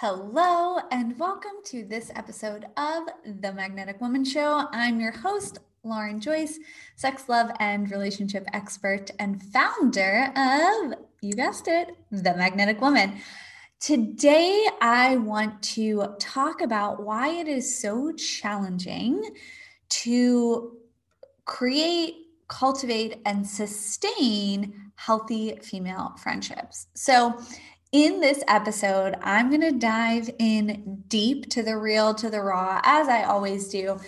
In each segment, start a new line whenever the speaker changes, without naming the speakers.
Hello, and welcome to this episode of The Magnetic Woman Show. I'm your host, Lauren Joyce, sex, love, and relationship expert and founder of, you guessed it, The Magnetic Woman. Today, I want to talk about why it is so challenging to create, cultivate, and sustain healthy female friendships. So, in this episode, I'm going to dive in deep to the real, to the raw, as I always do.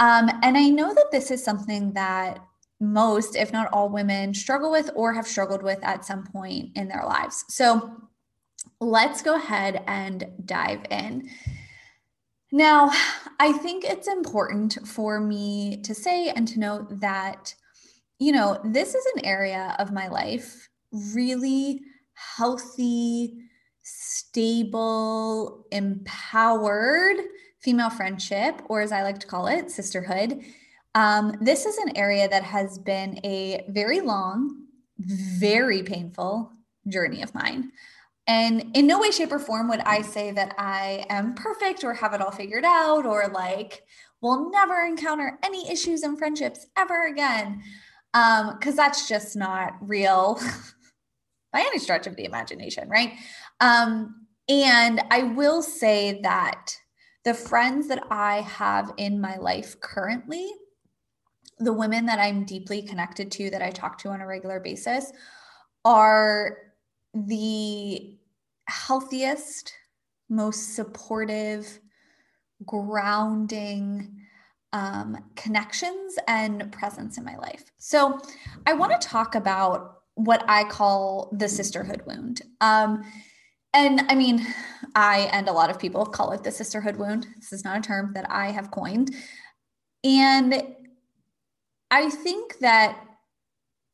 Um, and I know that this is something that most, if not all women, struggle with or have struggled with at some point in their lives. So let's go ahead and dive in. Now, I think it's important for me to say and to note that, you know, this is an area of my life really healthy, stable, empowered female friendship, or as I like to call it, sisterhood. Um, this is an area that has been a very long, very painful journey of mine. And in no way, shape, or form would I say that I am perfect or have it all figured out or like will never encounter any issues in friendships ever again. Um, because that's just not real by any stretch of the imagination, right? Um, and I will say that the friends that I have in my life currently, the women that I'm deeply connected to, that I talk to on a regular basis, are the healthiest, most supportive, grounding um, connections and presence in my life. So I want to talk about what I call the sisterhood wound. Um, and I mean, I and a lot of people call it the sisterhood wound. This is not a term that I have coined. And I think that,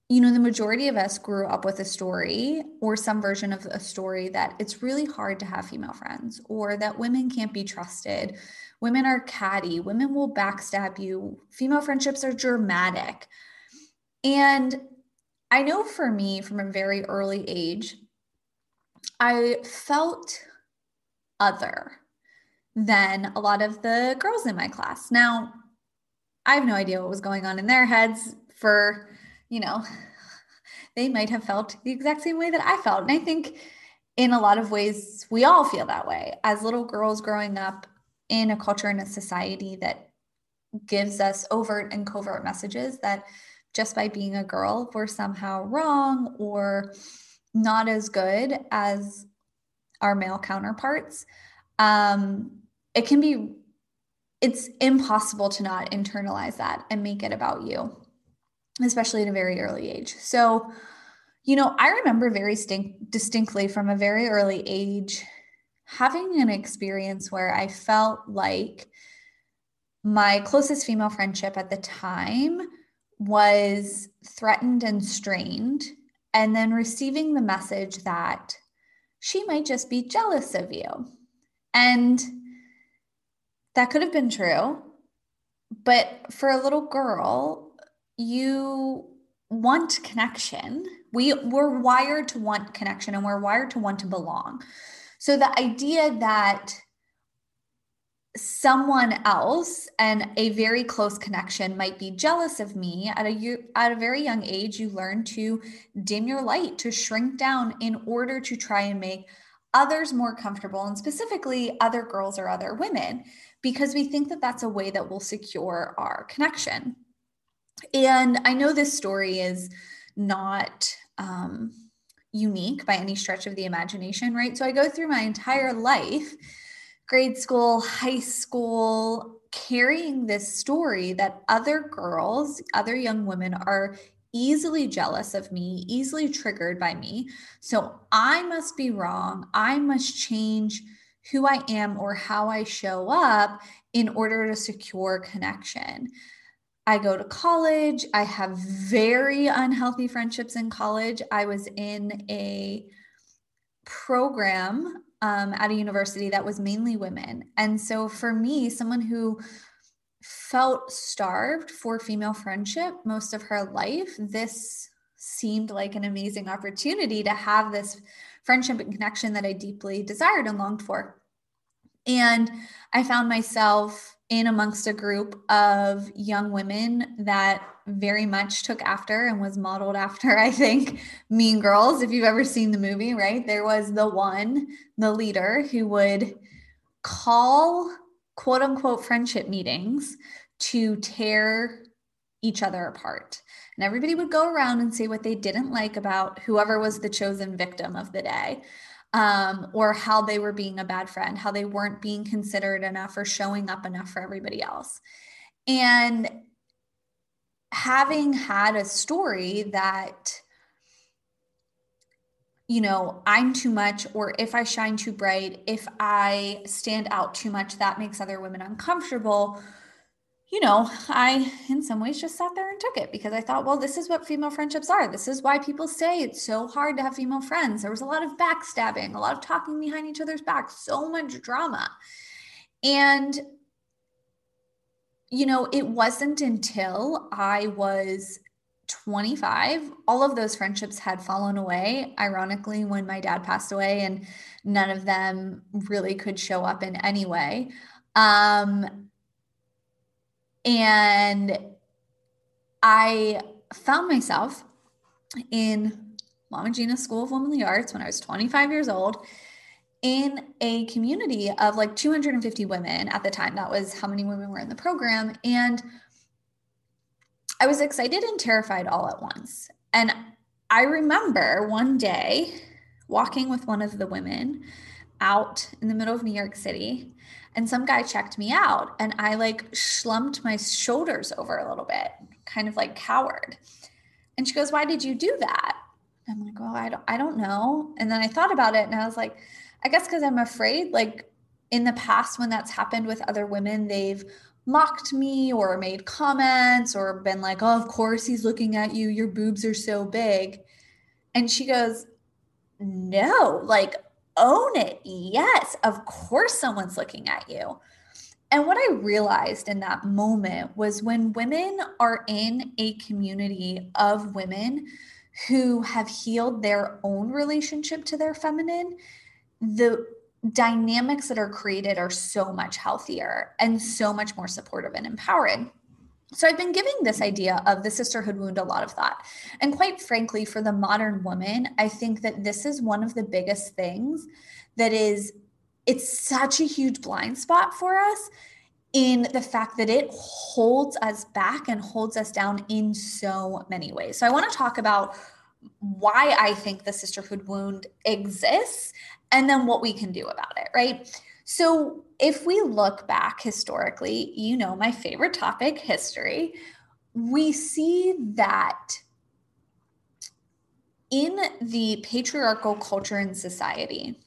you know, the majority of us grew up with a story or some version of a story that it's really hard to have female friends or that women can't be trusted. Women are catty. Women will backstab you. Female friendships are dramatic. And I know for me from a very early age, I felt other than a lot of the girls in my class. Now, I have no idea what was going on in their heads for, you know, they might have felt the exact same way that I felt. And I think in a lot of ways, we all feel that way as little girls growing up in a culture and a society that gives us overt and covert messages that just by being a girl we're somehow wrong or not as good as our male counterparts. Um, it can be it's impossible to not internalize that and make it about you especially at a very early age. So you know i remember very distinctly from a very early age having an experience where i felt like my closest female friendship at the time was threatened and strained, and then receiving the message that she might just be jealous of you. And that could have been true. But for a little girl, you want connection. We, we're wired to want connection and we're wired to want to belong. So the idea that someone else and a very close connection might be jealous of me. At a at a very young age you learn to dim your light to shrink down in order to try and make others more comfortable and specifically other girls or other women because we think that that's a way that will secure our connection. And i know this story is not um, unique by any stretch of the imagination right? So i go through my entire life grade school, high school, carrying this story that other girls, other young women are easily jealous of me, easily triggered by me. So I must be wrong. I must change who I am or how I show up in order to secure connection. I go to college. I have very unhealthy friendships in college. I was in a program um, at a university that was mainly women. And so for me, someone who felt starved for female friendship most of her life, this seemed like an amazing opportunity to have this friendship and connection that I deeply desired and longed for. And I found myself in amongst a group of young women that very much took after and was modeled after, I think, Mean Girls. If you've ever seen the movie, right? There was the one, the leader, who would call quote unquote friendship meetings to tear each other apart. And everybody would go around and say what they didn't like about whoever was the chosen victim of the day um, or how they were being a bad friend, how they weren't being considered enough or showing up enough for everybody else. And having had a story that, you know, I'm too much, or if I shine too bright, if I stand out too much, that makes other women uncomfortable you know, I in some ways just sat there and took it because I thought, well, this is what female friendships are. This is why people say it's so hard to have female friends. There was a lot of backstabbing, a lot of talking behind each other's backs, so much drama. And, you know, it wasn't until I was 25, all of those friendships had fallen away. Ironically, when my dad passed away, and none of them really could show up in any way. Um, and I found myself in Mama Gena School of Womanly Arts when I was 25 years old in a community of like 250 women at the time. That was how many women were in the program. And I was excited and terrified all at once. And I remember one day walking with one of the women out in the middle of New York City and some guy checked me out and I like slumped my shoulders over a little bit, kind of like cowered. And she goes, Why did you do that? I'm like, Well, I don't, I don't know. And then I thought about it and I was like, I guess because I'm afraid, like in the past, when that's happened with other women, they've mocked me or made comments or been like, Oh, of course he's looking at you. Your boobs are so big. And she goes, No, like own it. Yes, of course, someone's looking at you. And what I realized in that moment was when women are in a community of women who have healed their own relationship to their feminine, the dynamics that are created are so much healthier and so much more supportive and empowering. So I've been giving this idea of the sisterhood wound a lot of thought. And quite frankly, for the modern woman, I think that this is one of the biggest things that is it's such a huge blind spot for us in the fact that it holds us back and holds us down in so many ways. So I want to talk about why I think the sisterhood wound exists and then what we can do about it, right? So, if we look back historically, you know, my favorite topic, history, we see that in the patriarchal culture and society,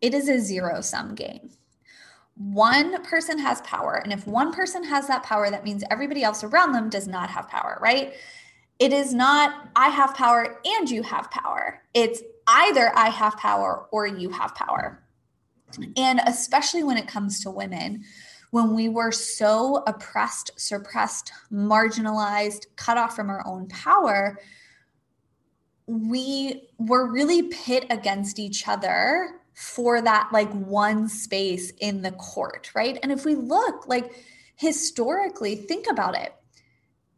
it is a zero sum game. One person has power. And if one person has that power, that means everybody else around them does not have power, right? It is not, I have power and you have power. It's either I have power or you have power. And especially when it comes to women, when we were so oppressed, suppressed, marginalized, cut off from our own power, we were really pit against each other for that like one space in the court, right? And if we look like historically, think about it.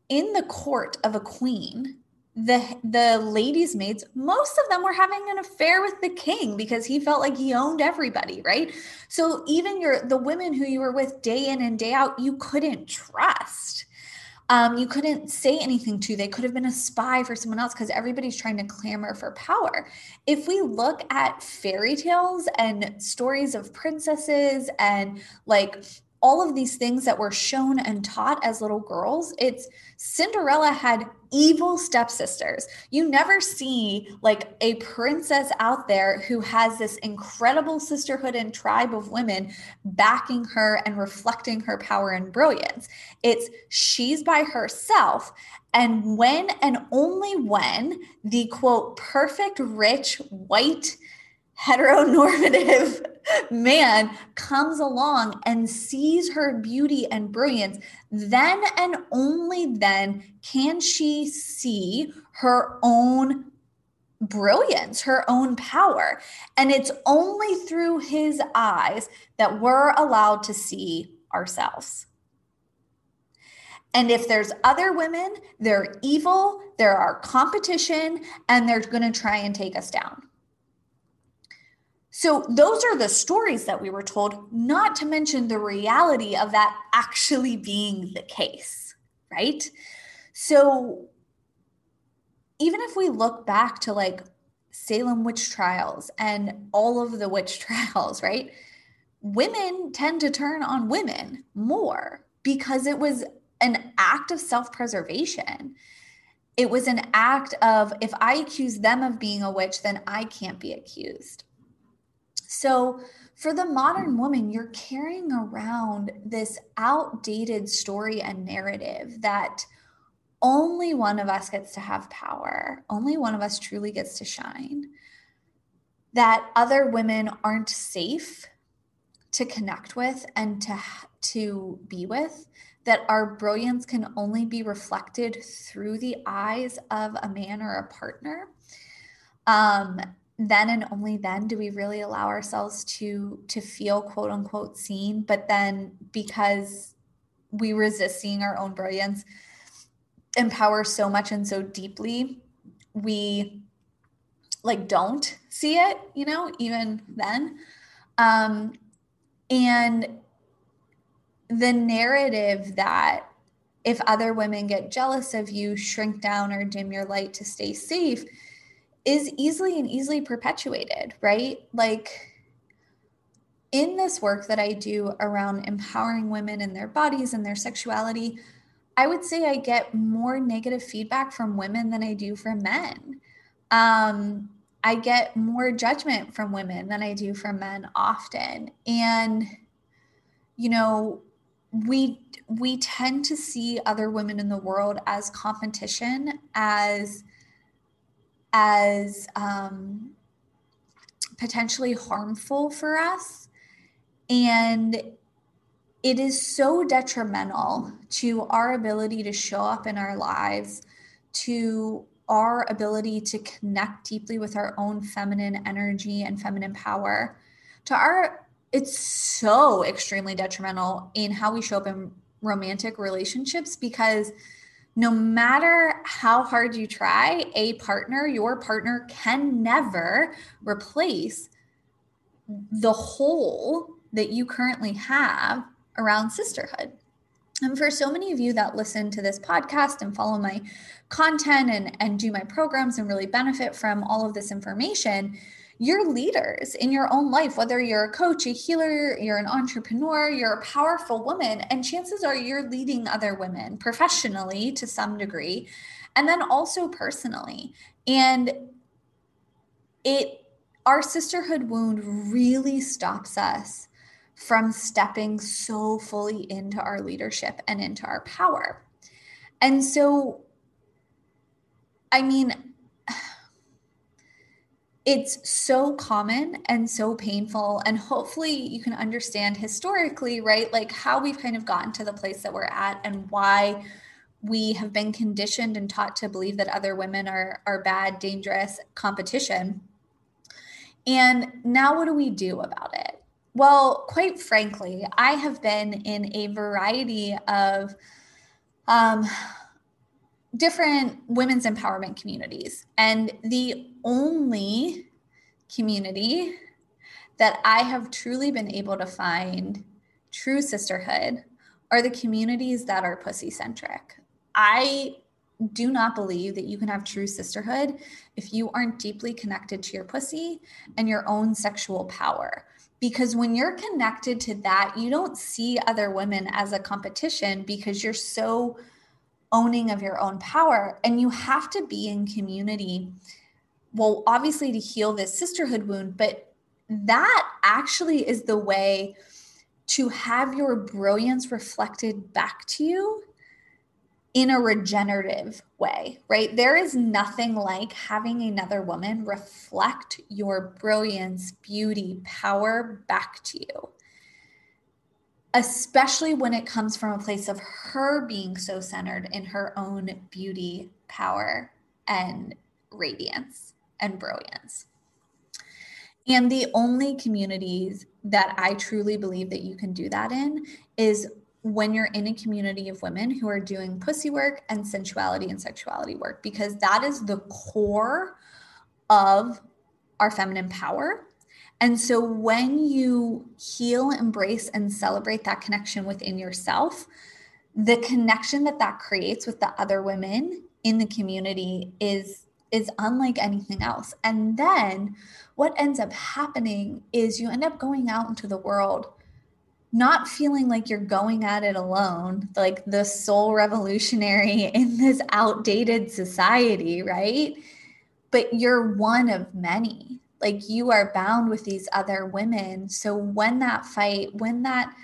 In the court of a queen, the the ladies maids most of them were having an affair with the king because he felt like he owned everybody right? So even your the women who you were with day in and day out you couldn't trust. Um, you couldn't say anything to. They could have been a spy for someone else because everybody's trying to clamor for power. If we look at fairy tales and stories of princesses and like all of these things that were shown and taught as little girls it's cinderella had evil stepsisters. You never see like a princess out there who has this incredible sisterhood and tribe of women backing her and reflecting her power and brilliance. It's she's by herself and when and only when the quote perfect rich white heteronormative man comes along and sees her beauty and brilliance, then and only then can she see her own brilliance, her own power. And it's only through his eyes that we're allowed to see ourselves. And if there's other women, they're evil, they're our competition, and they're going to try and take us down. So, those are the stories that we were told, not to mention the reality of that actually being the case, right? So, even if we look back to like Salem witch trials and all of the witch trials, right? Women tend to turn on women more because it was an act of self preservation. It was an act of if I accuse them of being a witch, then I can't be accused. So, for the modern woman, you're carrying around this outdated story and narrative that only one of us gets to have power, only one of us truly gets to shine, that other women aren't safe to connect with and to, to be with, that our brilliance can only be reflected through the eyes of a man or a partner. Um, then and only then do we really allow ourselves to to feel quote unquote seen. But then because we resist seeing our own brilliance empower so much and so deeply we like don't see it you know even then. Um and the narrative that if other women get jealous of you shrink down or dim your light to stay safe is easily and easily perpetuated right like in this work that I do around empowering women in their bodies and their sexuality, I would say I get more negative feedback from women than I do from men. Um, I get more judgment from women than I do from men often. And, you know, we we tend to see other women in the world as competition, as as um, potentially harmful for us. And it is so detrimental to our ability to show up in our lives, to our ability to connect deeply with our own feminine energy and feminine power, to our, it's so extremely detrimental in how we show up in romantic relationships because no matter how hard you try, a partner, your partner can never replace the whole that you currently have around sisterhood. And for so many of you that listen to this podcast and follow my content and, and do my programs and really benefit from all of this information, you're leaders in your own life, whether you're a coach, a healer, you're an entrepreneur, you're a powerful woman. And chances are you're leading other women professionally to some degree, and then also personally. And it, our sisterhood wound really stops us from stepping so fully into our leadership and into our power. And so, I mean, it's so common and so painful. And hopefully, you can understand historically, right? Like how we've kind of gotten to the place that we're at and why we have been conditioned and taught to believe that other women are, are bad, dangerous competition. And now, what do we do about it? Well, quite frankly, I have been in a variety of um, different women's empowerment communities. And the only community that I have truly been able to find true sisterhood are the communities that are pussy centric. I do not believe that you can have true sisterhood if you aren't deeply connected to your pussy and your own sexual power because when you're connected to that, you don't see other women as a competition because you're so owning of your own power and you have to be in community. Well, obviously, to heal this sisterhood wound, but that actually is the way to have your brilliance reflected back to you in a regenerative way, right? There is nothing like having another woman reflect your brilliance, beauty, power back to you. Especially when it comes from a place of her being so centered in her own beauty, power, and radiance. and brilliance. And the only communities that I truly believe that you can do that in is when you're in a community of women who are doing pussy work and sensuality and sexuality work, because that is the core of our feminine power. And so when you heal, embrace, and celebrate that connection within yourself, the connection that that creates with the other women in the community is is unlike anything else. And then what ends up happening is you end up going out into the world not feeling like you're going at it alone, like the sole revolutionary in this outdated society, right? But you're one of many. Like you are bound with these other women. So when that fight, when that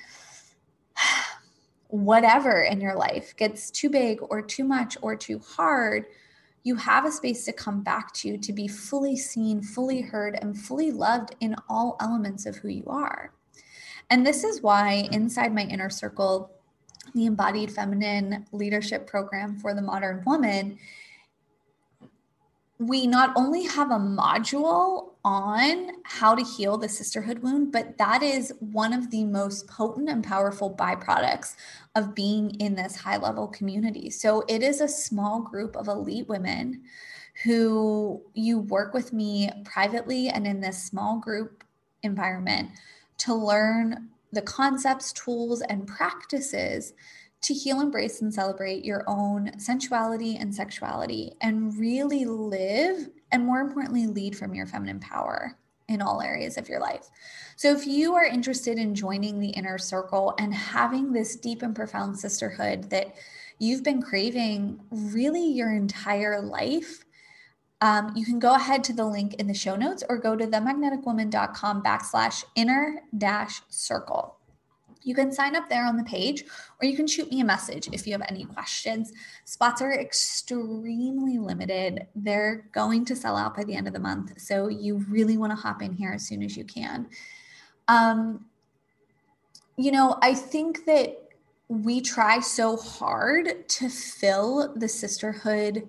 whatever in your life gets too big or too much or too hard, you have a space to come back to to be fully seen, fully heard, and fully loved in all elements of who you are. And this is why inside my inner circle, the embodied feminine leadership program for the modern woman, we not only have a module on how to heal the sisterhood wound, but that is one of the most potent and powerful byproducts of being in this high level community. So it is a small group of elite women who you work with me privately and in this small group environment to learn the concepts, tools, and practices to heal, embrace, and celebrate your own sensuality and sexuality and really live and more importantly, lead from your feminine power in all areas of your life. So, if you are interested in joining the inner circle and having this deep and profound sisterhood that you've been craving really your entire life, um, you can go ahead to the link in the show notes or go to themagneticwoman.com backslash inner dash circle. You can sign up there on the page, or you can shoot me a message if you have any questions. Spots are extremely limited. They're going to sell out by the end of the month. So you really want to hop in here as soon as you can. Um, you know, I think that we try so hard to fill the sisterhood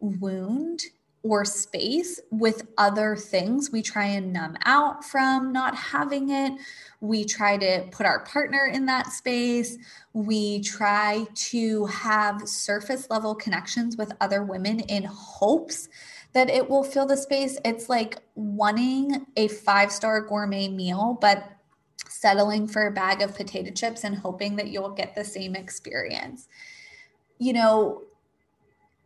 wound or space with other things. We try and numb out from not having it. We try to put our partner in that space. We try to have surface level connections with other women in hopes that it will fill the space. It's like wanting a five star gourmet meal, but settling for a bag of potato chips and hoping that you'll get the same experience. You know,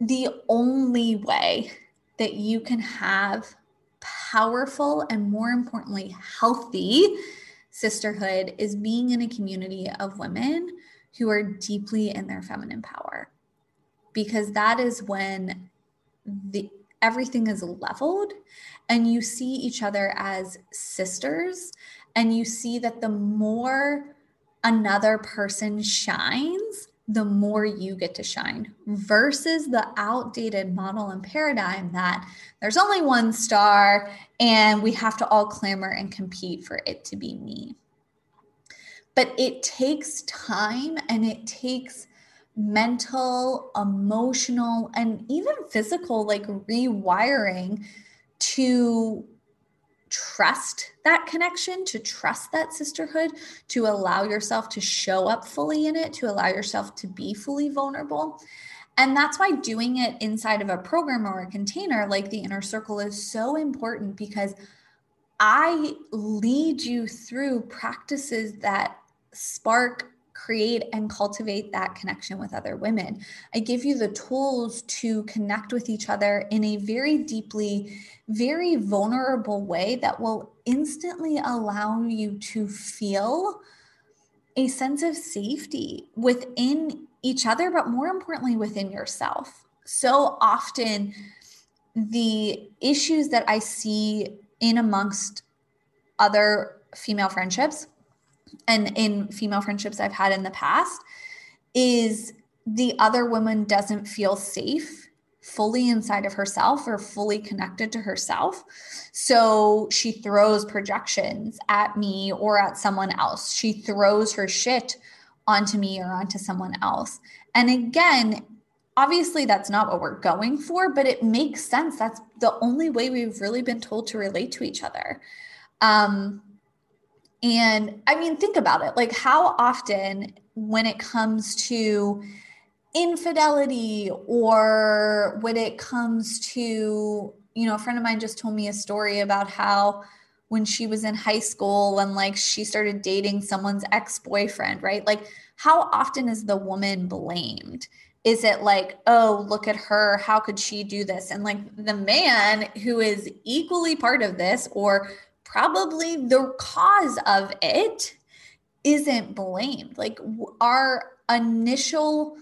the only way that you can have powerful and more importantly, healthy sisterhood is being in a community of women who are deeply in their feminine power. Because that is when the everything is leveled and you see each other as sisters and you see that the more another person shines the more you get to shine versus the outdated model and paradigm that there's only one star and we have to all clamor and compete for it to be me. But it takes time and it takes mental, emotional, and even physical, like rewiring to trust that connection, to trust that sisterhood, to allow yourself to show up fully in it, to allow yourself to be fully vulnerable. And that's why doing it inside of a program or a container like the inner circle is so important because I lead you through practices that spark create and cultivate that connection with other women. I give you the tools to connect with each other in a very deeply, very vulnerable way that will instantly allow you to feel a sense of safety within each other, but more importantly, within yourself. So often, the issues that I see in amongst other female friendships and in female friendships I've had in the past is the other woman doesn't feel safe fully inside of herself or fully connected to herself. So she throws projections at me or at someone else. She throws her shit onto me or onto someone else. And again, obviously that's not what we're going for, but it makes sense. That's the only way we've really been told to relate to each other. Um, and I mean, think about it. Like, how often, when it comes to infidelity or when it comes to, you know, a friend of mine just told me a story about how when she was in high school and like she started dating someone's ex boyfriend, right? Like, how often is the woman blamed? Is it like, oh, look at her. How could she do this? And like the man who is equally part of this or probably the cause of it isn't blamed. Like our initial,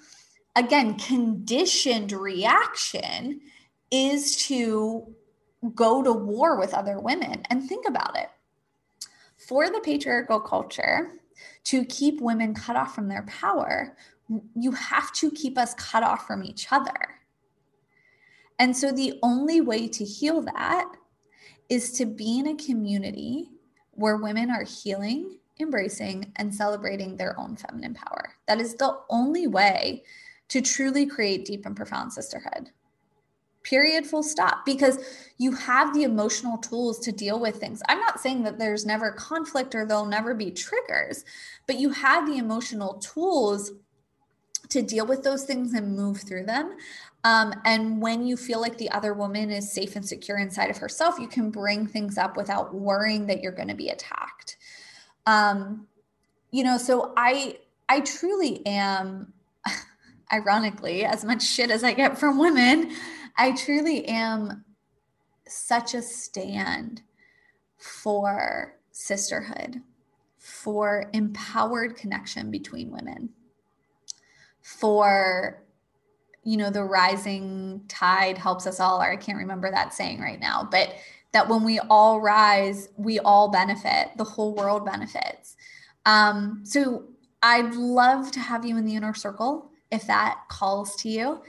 again, conditioned reaction is to go to war with other women. And think about it. For the patriarchal culture, to keep women cut off from their power, you have to keep us cut off from each other. And so the only way to heal that is to be in a community where women are healing, embracing, and celebrating their own feminine power. That is the only way to truly create deep and profound sisterhood. Period, full stop. Because you have the emotional tools to deal with things. I'm not saying that there's never conflict or there'll never be triggers, but you have the emotional tools to deal with those things and move through them. Um, and when you feel like the other woman is safe and secure inside of herself, you can bring things up without worrying that you're going to be attacked. Um, you know, so I I truly am, ironically, as much shit as I get from women, I truly am such a stand for sisterhood, for empowered connection between women, for you know, the rising tide helps us all, or I can't remember that saying right now, but that when we all rise, we all benefit, the whole world benefits. Um, so I'd love to have you in the inner circle if that calls to you.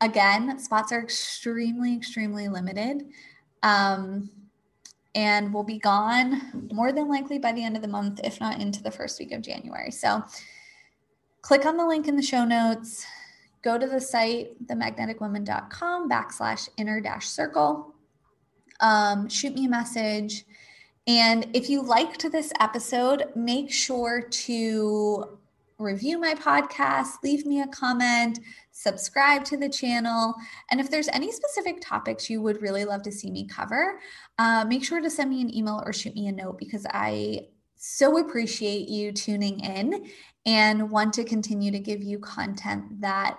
Again, spots are extremely, extremely limited. Um, and we'll be gone more than likely by the end of the month, if not into the first week of January. So click on the link in the show notes go to the site, themagneticwoman.com backslash inner dash circle. Um, shoot me a message. And if you liked this episode, make sure to review my podcast, leave me a comment, subscribe to the channel. And if there's any specific topics you would really love to see me cover, uh, make sure to send me an email or shoot me a note because I so appreciate you tuning in and want to continue to give you content that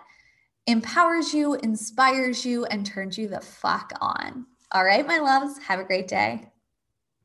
empowers you, inspires you, and turns you the fuck on. All right, my loves, have a great day.